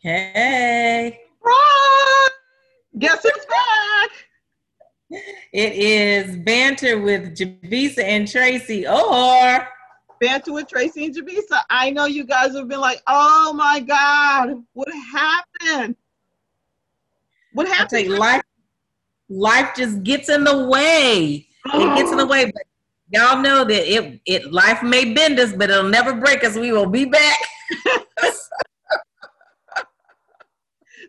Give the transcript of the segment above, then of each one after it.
Hey. Right. Guess who's back? It is banter with Javisa and Tracy or Banter with Tracy and Javisa. I know you guys have been like, oh my God, what happened? What happened? life life just gets in the way. It oh. gets in the way, but y'all know that it it life may bend us, but it'll never break us. We will be back.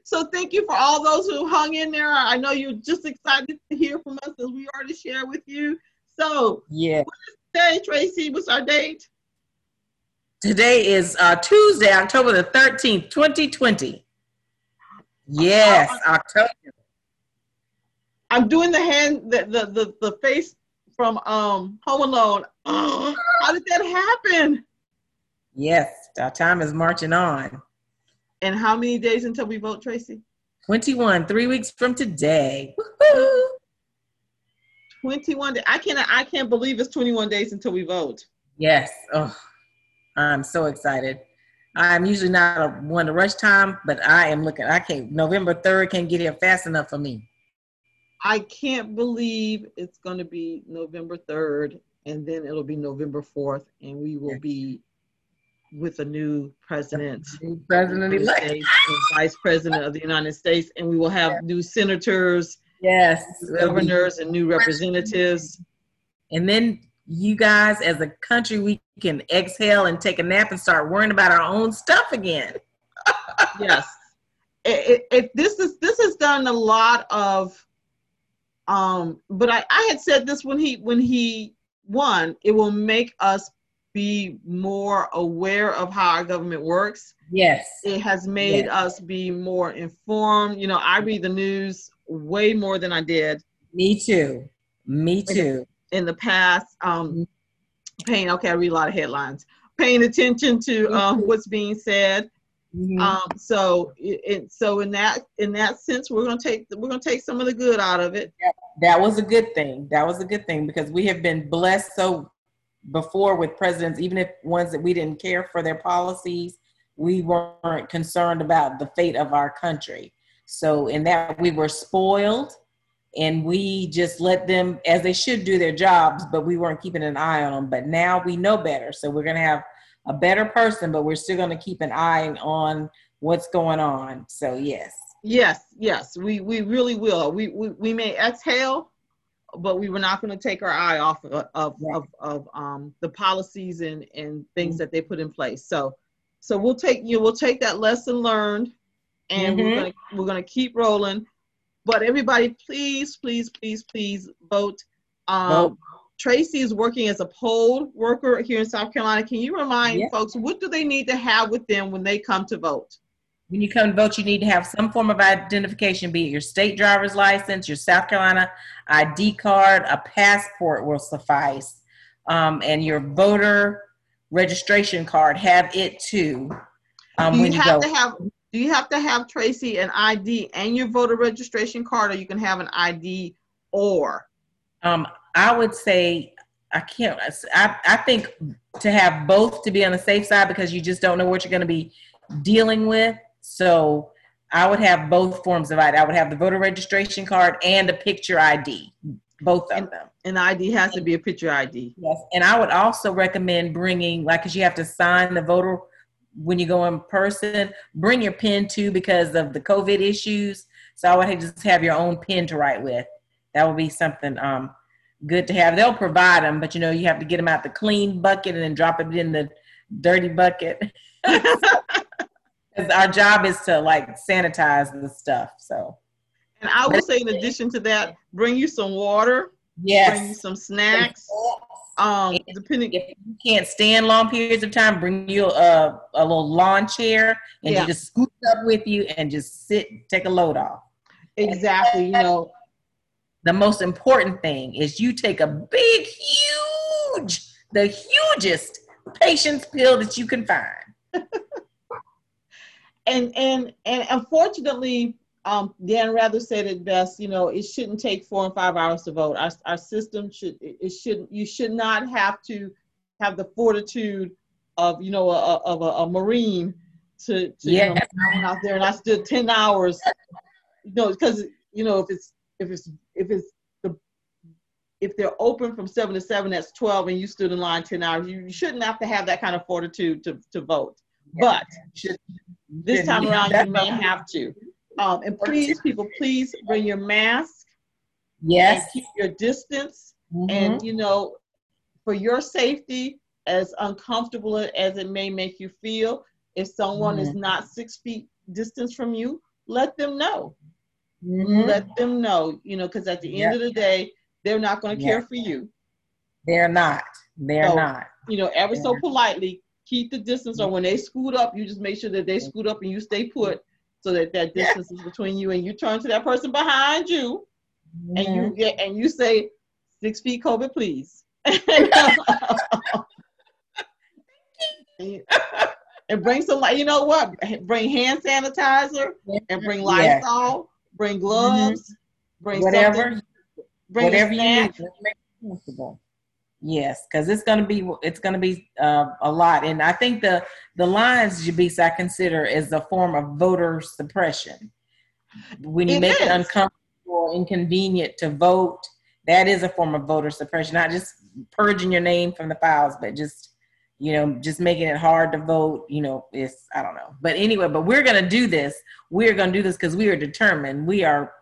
So thank you for all those who hung in there. I know you're just excited to hear from us as we already share with you. So Yeah. today, Tracy, what's our date? Today is uh, Tuesday, October the 13th, 2020. Yes, October. I'm doing the hand, the the the, the face from um Home Alone. Oh, how did that happen? Yes, our time is marching on. And how many days until we vote, Tracy? 21, three weeks from today. Woohoo! 21 days. I can't I can't believe it's 21 days until we vote. Yes. Oh, I'm so excited. I'm usually not a one to rush time, but I am looking. I can't. November 3rd can't get here fast enough for me. I can't believe it's going to be November 3rd and then it'll be November 4th and we will be with a new president. New President United elect. States and Vice President of the United States, and we will have new senators, Yes. governors, and new representatives. And then you guys, as a country, we can exhale and take a nap and start worrying about our own stuff again. Yes, it, it, it- this is this has done a lot of. Um, but I, I had said this when he when he won. It will make us be more aware of how our government works. Yes. It has made Yes. us be more informed. You know, I read the news way more than I did Me too. Me too. in the past um paying okay i read a lot of headlines paying attention to um, what's being said Mhm. um so it, it so in that in that sense we're gonna take we're gonna take some of the good out of it that was a good thing. That was a good thing because we have been blessed so before with presidents, even if ones that we didn't care for their policies, we weren't concerned about the fate of our country. So in that we were spoiled and we just let them as they should do their jobs, but we weren't keeping an eye on them. But now we know better. So we're gonna have a better person, but we're still gonna keep an eye on what's going on. So yes. yes yes we we really will we we, we may exhale but we were not going to take our eye off of of, of, of um the policies and and things that they put in place. So so we'll take you know, we'll take that lesson learned and we're Mhm. gonna we're gonna keep rolling. But everybody please please please please vote. Um Vote. tracy is working as a poll worker here in south carolina. Can you remind Yeah. folks what do they need to have with them when they come to vote When you come to vote, you need to have some form of identification, be it your state driver's license, your South Carolina ID card, a passport will suffice, um, and your voter registration card. Have it too. Um, do when you you have go. to have do you have to have tracy an id and your voter registration card or you can have an id or Um, I would say I can't. I, I think to have both to be on the safe side because you just don't know what you're going to be dealing with. So I would have both forms of ID. I would have the voter registration card and a picture ID, both of them. an id has to be a picture id Yes, and I would also recommend bringing, like, because you have to sign the voter when you go in person. Bring your pen too because of the COVID issues. So I would just have your own pen to write with. That would be something um, good to have. They'll provide them, but you know you have to get them out the clean bucket and then drop it in the dirty bucket. 'Cause our job is to like sanitize the stuff. So and i would say in addition to that bring you some water Yes. bring you some snacks um depending if you can't stand long periods of time, bring you a, a little lawn chair and Yeah. you just scoot up with you and just sit, take a load off. exactly you know The most important thing is you take a big, huge, the hugest patience pill that you can find. And and and unfortunately um dan rather said it best you know it shouldn't take four and five hours to vote our, our system should it shouldn't you should not have to have the fortitude of you know a, of a, a marine to, to yeah. You know, I went out there and I stood ten hours. You know, because you know if it's if it's if it's the if they're open from seven to seven, that's twelve, and you stood in line ten hours. You, you shouldn't have to have that kind of fortitude to to vote. Yeah. But this time around, you may have to. Um, and please, people, please bring your mask. Yes. keep your distance. Mm-hmm. And you know, for your safety, as uncomfortable as it may make you feel, if someone mm-hmm. is not six feet distance from you, let them know. Mm-hmm. Let them know, you know, because at the yep. end of the day, they're not going to yep. care for you. They're not. They're so, not. You know, ever they're so politely keep the distance, or when they scoot up, you just make sure that they scoot up and you stay put, so that that distance is between you. And you turn to that person behind you, mm-hmm. and you mm-hmm. get and you say, six feet COVID, please. and bring some, you know what? Bring hand sanitizer and bring Lysol. Bring gloves. Mm-hmm. Bring whatever. Bring whatever you need. Make it comfortable. Yes, because it's gonna be it's gonna be uh, a lot, and I think the the lines, Jabisa, I consider is a form of voter suppression. When you it make is. it uncomfortable or inconvenient to vote, that is a form of voter suppression. Not just purging your name from the files, but just you know just making it hard to vote. You know, it's I don't know, but anyway, but we're gonna do this. We're gonna do this because we are determined. We are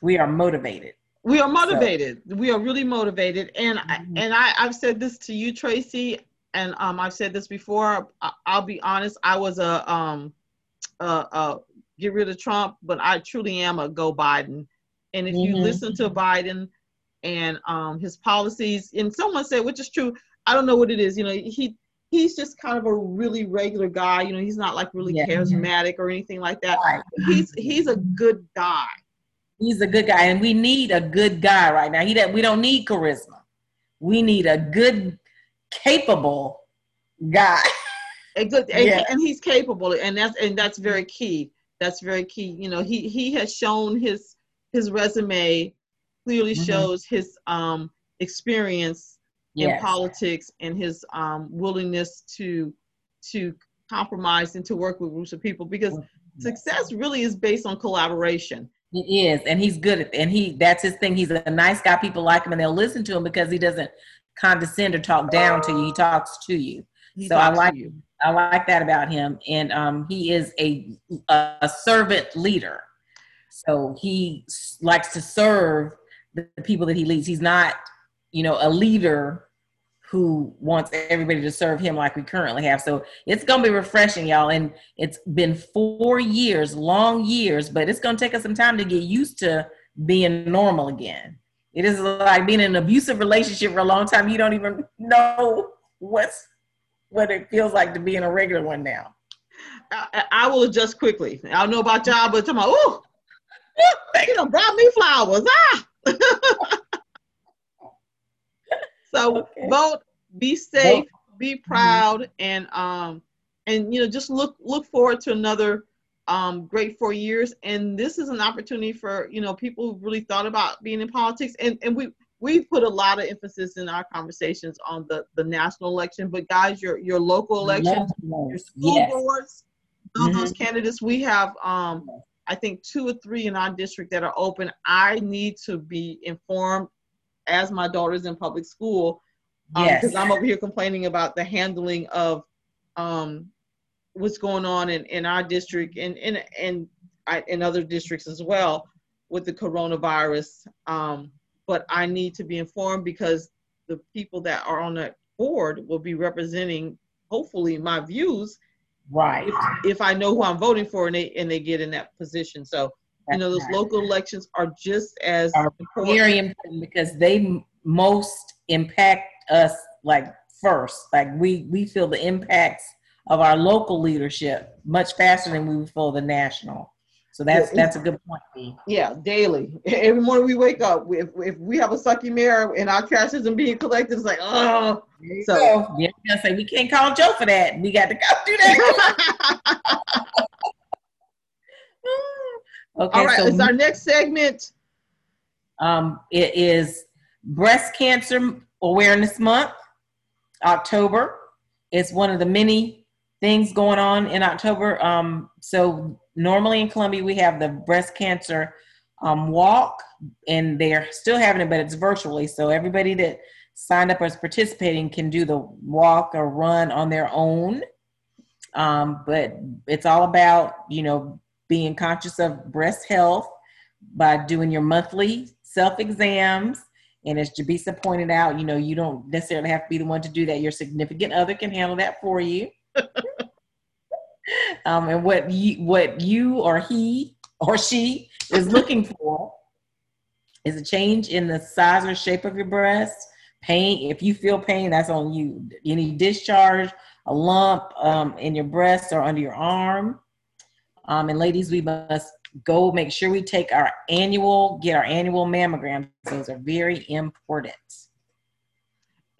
we are motivated we are motivated. So. We are really motivated. And mm-hmm. and I, I've said this to you, Tracy, and um, I've said this before. I, will be honest. I was a um, a, a, get rid of Trump, but I truly am a go Biden. And if mm-hmm. you listen to Biden and um, his policies, and someone said, which is true, I don't know what it is. You know, he he's just kind of a really regular guy. You know, he's not like really yeah. charismatic or anything like that. Right. He's he's a good guy. He's a good guy, and we need a good guy right now. He that we don't need charisma. We need a good, capable guy. A good, and, yeah. and he's capable, and that's and that's very key. That's very key. You know, he he has shown his his resume clearly mm-hmm. shows his um experience yes. in politics and his um willingness to to compromise and to work with groups of people because mm-hmm. success really is based on collaboration he is, and he's good at, and he that's his thing. He's a nice guy. People like him, and they'll listen to him because he doesn't condescend or talk down to you. He talks to you. He so I like you. I like that about him, and um, he is a a servant leader. So he likes to serve the people that he leads. He's not, you know, a leader who wants everybody to serve him like we currently have. So it's going to be refreshing, y'all. And it's been four years, long years, but it's going to take us some time to get used to being normal again. It is like being in an abusive relationship for a long time. You don't even know what's what it feels like to be in a regular one now. I, I will adjust quickly. I don't know about y'all, but tomorrow, oh, you know, brought me flowers. Ah. So okay. vote, be safe, vote. be mm-hmm. proud, mm-hmm. and um, and you know, just look look forward to another um great four years. And this is an opportunity for you know people who really thought about being in politics, and and we we've put a lot of emphasis in our conversations on the the national election, but guys, your your local elections, your school yes. boards, mm-hmm. those candidates, we have um. I think two or three in our district that are open. I need to be informed as my daughter's in public school because um, I'm over here complaining about the handling of um, what's going on in, in our district and and and in other districts as well with the coronavirus. Um, but I need to be informed because the people that are on that board will be representing, hopefully, my views. Right. If, if I know who I'm voting for and they and they get in that position, so you know, those local elections are just as are important. very important because they most impact us like first. Like we we feel the impacts of our local leadership much faster than we feel the national. So that's that's a good point. Yeah, daily. Every morning we wake up, if, if we have a sucky mirror and our trash isn't being collected, it's like, oh. So go. yeah, say we can't call Joe for that. We got to go do that. Okay. All right. So it's our next segment. Um, it is Breast Cancer Awareness Month, October. It's one of the many things going on in October. Um, so normally in Columbia we have the breast cancer um, walk, and they're still having it, but it's virtually. So everybody that signed up as participating can do the walk or run on their own. Um, but it's all about you know being conscious of breast health by doing your monthly self exams. And as Jabisa pointed out, you know, you don't necessarily have to be the one to do that. Your significant other can handle that for you. um, and what you, what you or he or she is looking for is a change in the size or shape of your breast. Pain, if you feel pain, that's on you. Any discharge, a lump um, in your breast or under your arm. Um, and ladies, we must go make sure we take our annual, get our annual mammograms. Those are very important.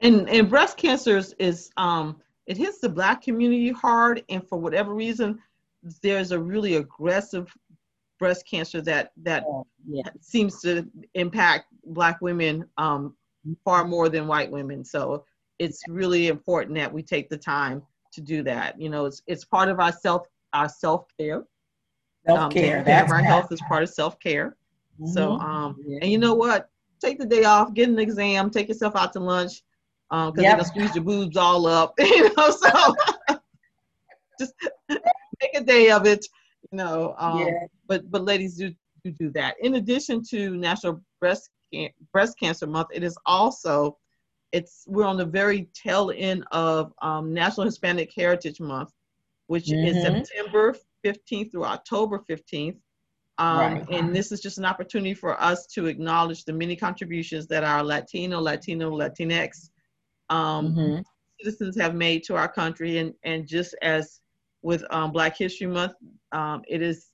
And and breast cancer is, is um it hits the black community hard, and for whatever reason, there's a really aggressive breast cancer that that oh, yeah. seems to impact black women um, far more than white women. So it's really important that we take the time to do that. You know, it's it's part of our self our self care. Self care. Um, That's our health is part of self care. Mm-hmm. So um, yeah. and you know what? Take the day off, get an exam, take yourself out to lunch, because um, yep. they're gonna squeeze your boobs all up. you know, so just make a day of it. You know, um, yeah. but but ladies do, do do that. In addition to National Breast Can- Breast Cancer Month, it is also it's we're on the very tail end of um, National Hispanic Heritage Month, which mm-hmm. is September 15th through October 15th. Um, right. And this is just an opportunity for us to acknowledge the many contributions that our Latino, Latino, Latinx um, mm-hmm. citizens have made to our country. And, and just as with um, Black History Month, um, it is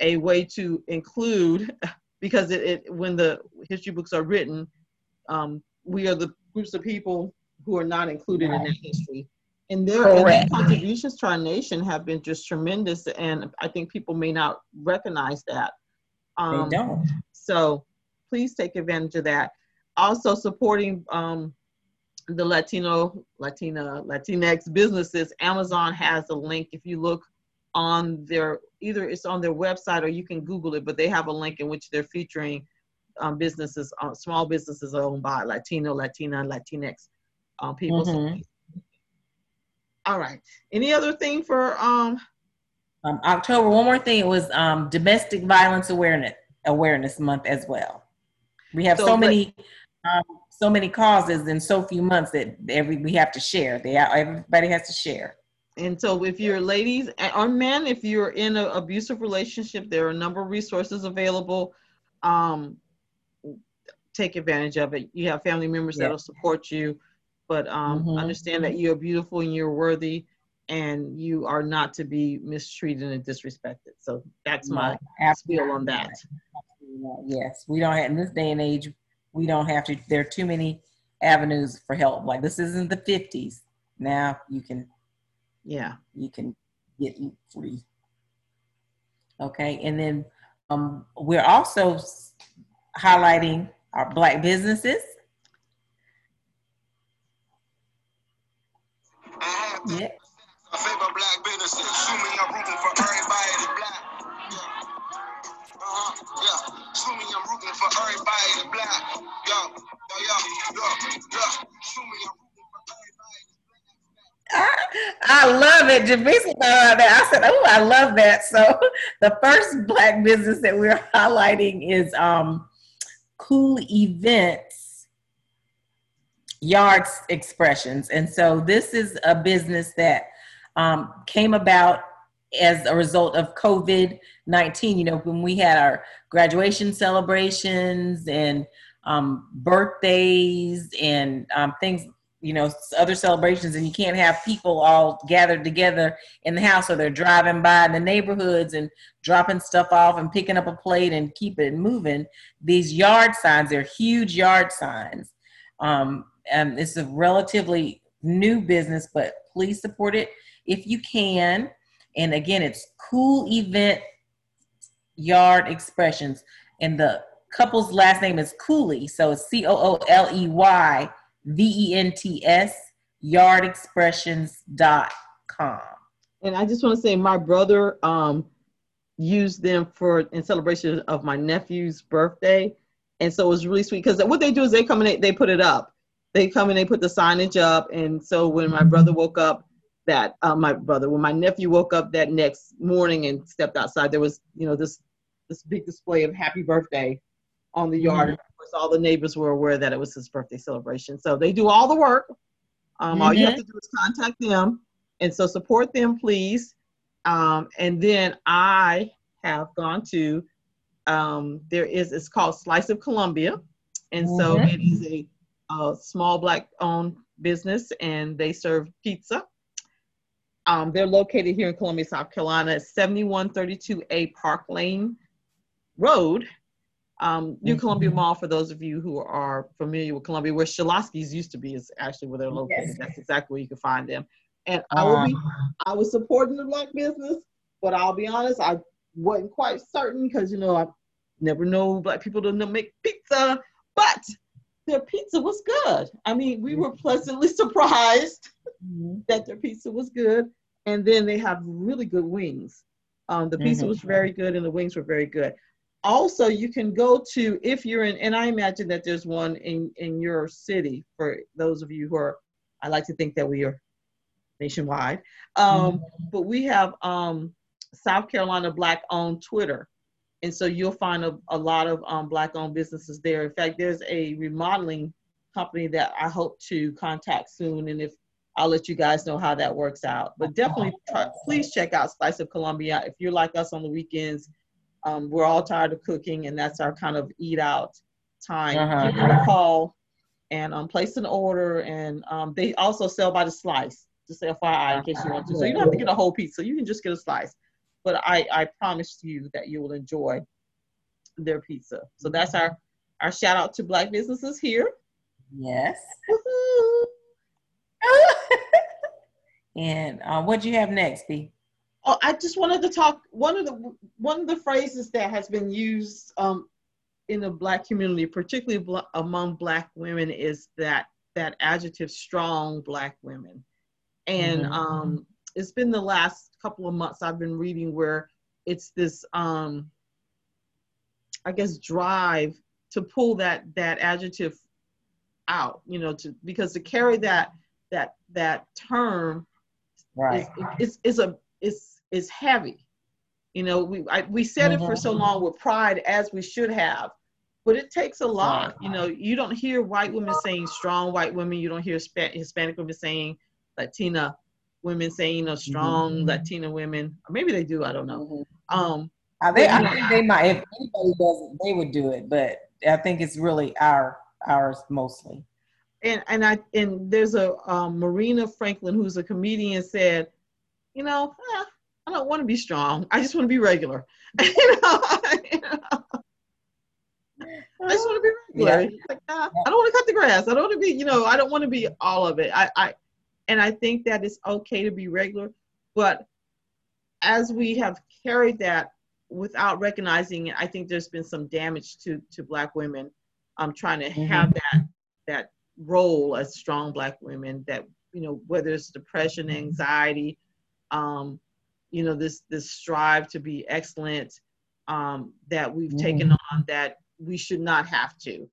a way to include, because it, it when the history books are written, um, we are the groups of people who are not included right. in that history. And their, and their, contributions to our nation have been just tremendous, and I think people may not recognize that. Um, they don't. So please take advantage of that. Also supporting um, the Latino, Latina, Latinx businesses, Amazon has a link. If you look on their, either it's on their website or you can Google it, but they have a link in which they're featuring um, businesses, uh, small businesses owned by Latino, Latina, Latinx um, people. Mm-hmm. All right. Any other thing for um, um, October? One more thing. It was um, Domestic Violence Awareness Awareness Month as well. We have so, so many um, so many causes in so few months that every we have to share. They everybody has to share. And so, if you're ladies or men, if you're in an abusive relationship, there are a number of resources available. Um, take advantage of it. You have family members yeah. that'll support you, but um, mm-hmm. understand that you're beautiful and you're worthy, and you are not to be mistreated and disrespected. So that's my spiel on that. Yes, we don't have in this day and age we don't have to there are too many avenues for help. Like this isn't the 50s now you can yeah. you can get free. Okay? And then um, we're also highlighting our black businesses yeah. Favorite black businesses. Assuming I'm rooting for everybody that's black. Uh-huh. Yeah. Assuming I'm rooting for everybody that's black. Yo, yo, yo, yo, yo. Assuming I'm rooting for everybody I love it. Jamisa that. I said, "Oh, I love that." So, the first black business that we're highlighting is um, Cool Events Yards Expressions, and so this is a business that um, came about as a result of COVID 19. You know, when we had our graduation celebrations and um, birthdays and um, things, you know, other celebrations, and you can't have people all gathered together in the house, or they're driving by in the neighborhoods and dropping stuff off and picking up a plate and keep it moving. These yard signs, they're huge yard signs. Um, and it's a relatively new business, but please support it if you can. And again, it's cool event yard expressions. And the couple's last name is Cooley. So it's C O O L E Y V E N T S yardexpressions.com. And I just want to say, my brother um, used them for in celebration of my nephew's birthday, and so it was really sweet because what they do is they come and they, they put it up. They come and they put the signage up, and so when my brother woke up, that uh, my brother, when my nephew woke up that next morning and stepped outside, there was you know this this big display of happy birthday on the yard. Mhm. Of course, all the neighbors were aware that it was his birthday celebration. So they do all the work. Um, All you have to do is contact them. And so support them, please. Um, and then I have gone to, um, there is, it's called Slice of Columbia. And so Mhm. it is a, a small black owned business and they serve pizza. Um, they're located here in Columbia, South Carolina, at 7132A Park Lane Road. Um, New Mhm. Columbia Mall, for those of you who are familiar with Columbia, where Shalosky's used to be, is actually where they're located. Yes. That's exactly where you can find them. And I will be, I was supporting the black business, but I'll be honest, I wasn't quite certain because you know I never know black people to n- make pizza, but their pizza was good. I mean, we were pleasantly surprised Mhm. that their pizza was good, and then they have really good wings. Um, the pizza Mhm. was very good, and the wings were very good. Also, you can go to if you're in, and I imagine that there's one in in your city for those of you who are. I like to think that we are nationwide, um, but we have um, South Carolina Black owned Twitter, and so you'll find a, a lot of um, Black owned businesses there. In fact, there's a remodeling company that I hope to contact soon, and if I'll let you guys know how that works out. But definitely, try, please check out Slice of Columbia. If you're like us on the weekends, um, we're all tired of cooking, and that's our kind of eat out time. Uh-huh. Give them a call and um, place an order. And um, they also sell by the slice, just say FYI, in case you want to. So you don't have to get a whole pizza, you can just get a slice. But I, I promise you that you will enjoy their pizza. So that's our, our shout out to Black businesses here. Yes. And uh, what do you have next, B? Oh, I just wanted to talk. One of the one of the phrases that has been used um, in the black community, particularly bla- among black women, is that that adjective "strong black women," and Mhm. um, it's been the last couple of months I've been reading where it's this, um, I guess, drive to pull that that adjective out. You know, to because to carry that that that term Right. is, is, is a is is heavy. You know, we I, we said it for so long with pride as we should have, but it takes a lot. You know, you don't hear white women saying strong white women. You don't hear Hispanic women saying Latina women saying you know strong Latina women. Or maybe they do. I don't know. Mhm. Um, I, think, Well, I think they might. If anybody does it, they would do it. But I think it's really our ours mostly. and and I and there's a um, Marina Franklin who's a comedian said, you know, eh, I don't want to be strong. I just want to be regular. you know, you know, I just want to be regular. Yeah. Like, nah, I don't want to cut the grass. I don't want to be, you know, I don't want to be all of it. I, I, and I think that it's okay to be regular, but as we have carried that without recognizing it, I think there's been some damage to to Black women. um, trying to Mhm. have that that role as strong Black women. That you know, whether it's depression, anxiety, um, you know, this this strive to be excellent um, that we've Mhm. taken on that we should not have to.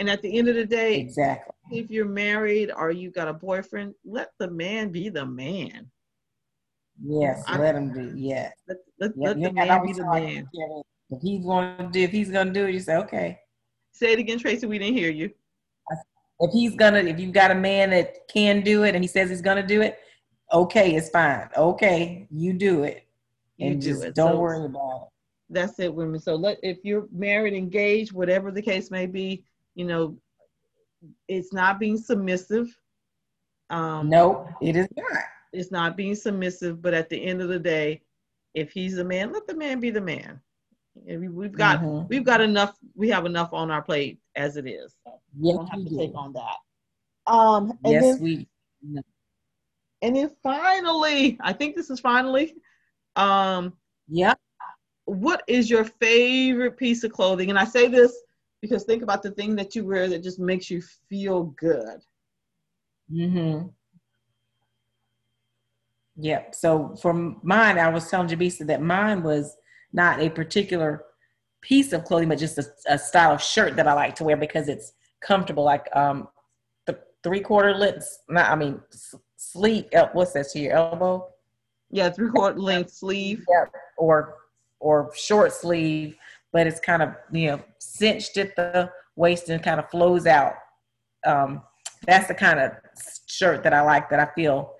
And at the end of the day, Exactly. if you're married or you got a boyfriend, let the man be the man. Yes. I- let him do. Yes. Let, let, Yeah, let the man be the man. If he's going to do, if he's going to do it, you say okay. Say it again, Tracy. We didn't hear you. If he's gonna, if you've got a man that can do it and he says he's gonna do it, okay, it's fine. Okay, you do it, You do just it. don't So worry about it. That's it, women. So let if you're married, engaged, whatever the case may be, you know, it's not being submissive. Um, Nope, it is not. it's not being submissive. But at the end of the day, if he's a man, let the man be the man. We- We've got Mhm. we've got enough. We have enough on our plate as it is. So we Yes, don't have to do. take on that. Um, and Yes, then we. and then finally, I think this is finally. Um, Yep. what is your favorite piece of clothing? And I say this because think about the thing that you wear that just makes you feel good. Mm-hmm. Yep. So for mine, I was telling Jabisa that mine was not a particular piece of clothing, but just a, a style of shirt that I like to wear because it's comfortable. Like um, the three quarter lengths. Not, I mean, sleeve. What's that to your Elbow. Yeah, three quarter length sleeve. Yeah, or or short sleeve, but it's kind of you know cinched at the waist and kind of flows out. Um, that's the kind of shirt that I like that I feel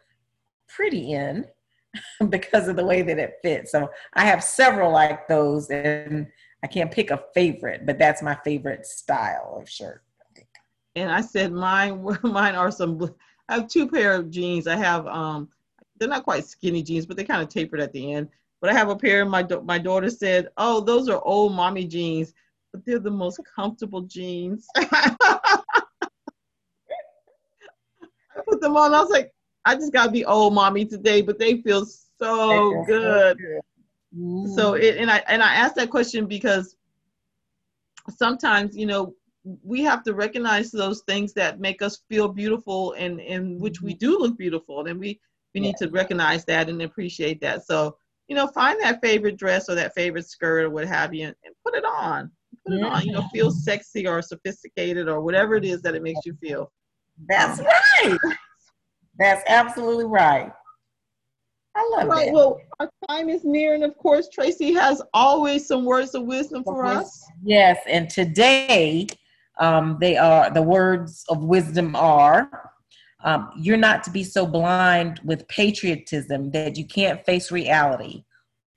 pretty in because of the way that it fits. So I have several like those, and I can't pick a favorite, but that's my favorite style of shirt. And I said mine. Mine are some. I have two pair of jeans. I have um, they're not quite skinny jeans, but they kind of tapered at the end. But I have a pair. My my daughter said, "Oh, those are old mommy jeans, but they're the most comfortable jeans." I put them on. I was like, I just gotta be old mommy today, but they feel so good. So, so it and I and I asked that question because sometimes you know we have to recognize those things that make us feel beautiful and in which we mm-hmm. do look beautiful and we we need to recognize that and appreciate that so you know find that favorite dress or that favorite skirt or what have you and, and put it on put it on you know feel sexy or sophisticated or whatever it is that it makes you feel that's um, right that's absolutely right. I love right, that. Well, our time is near, and of course, Tracy has always some words of wisdom for us. Yes, and today um, they are the words of wisdom are um, you're not to be so blind with patriotism that you can't face reality.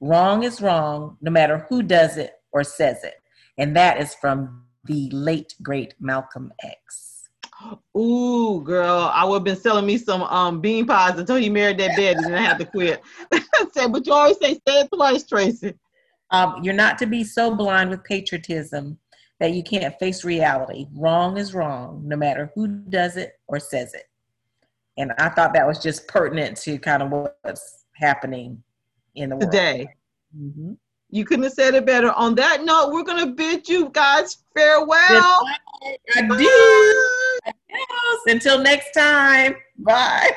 Wrong is wrong, no matter who does it or says it. And that is from the late, great Malcolm X. Ooh, girl, I would have been selling me some um bean pies until he married that Betty and I had to quit. said, but you always say say it twice, Tracy. Um, you're not to be so blind with patriotism that you can't face reality. Wrong is wrong, no matter who does it or says it. And I thought that was just pertinent to kind of what's happening in the today. world. Mm-hmm. You couldn't have said it better. On that note, we're going to bid you guys farewell. I do. Until next time. Bye.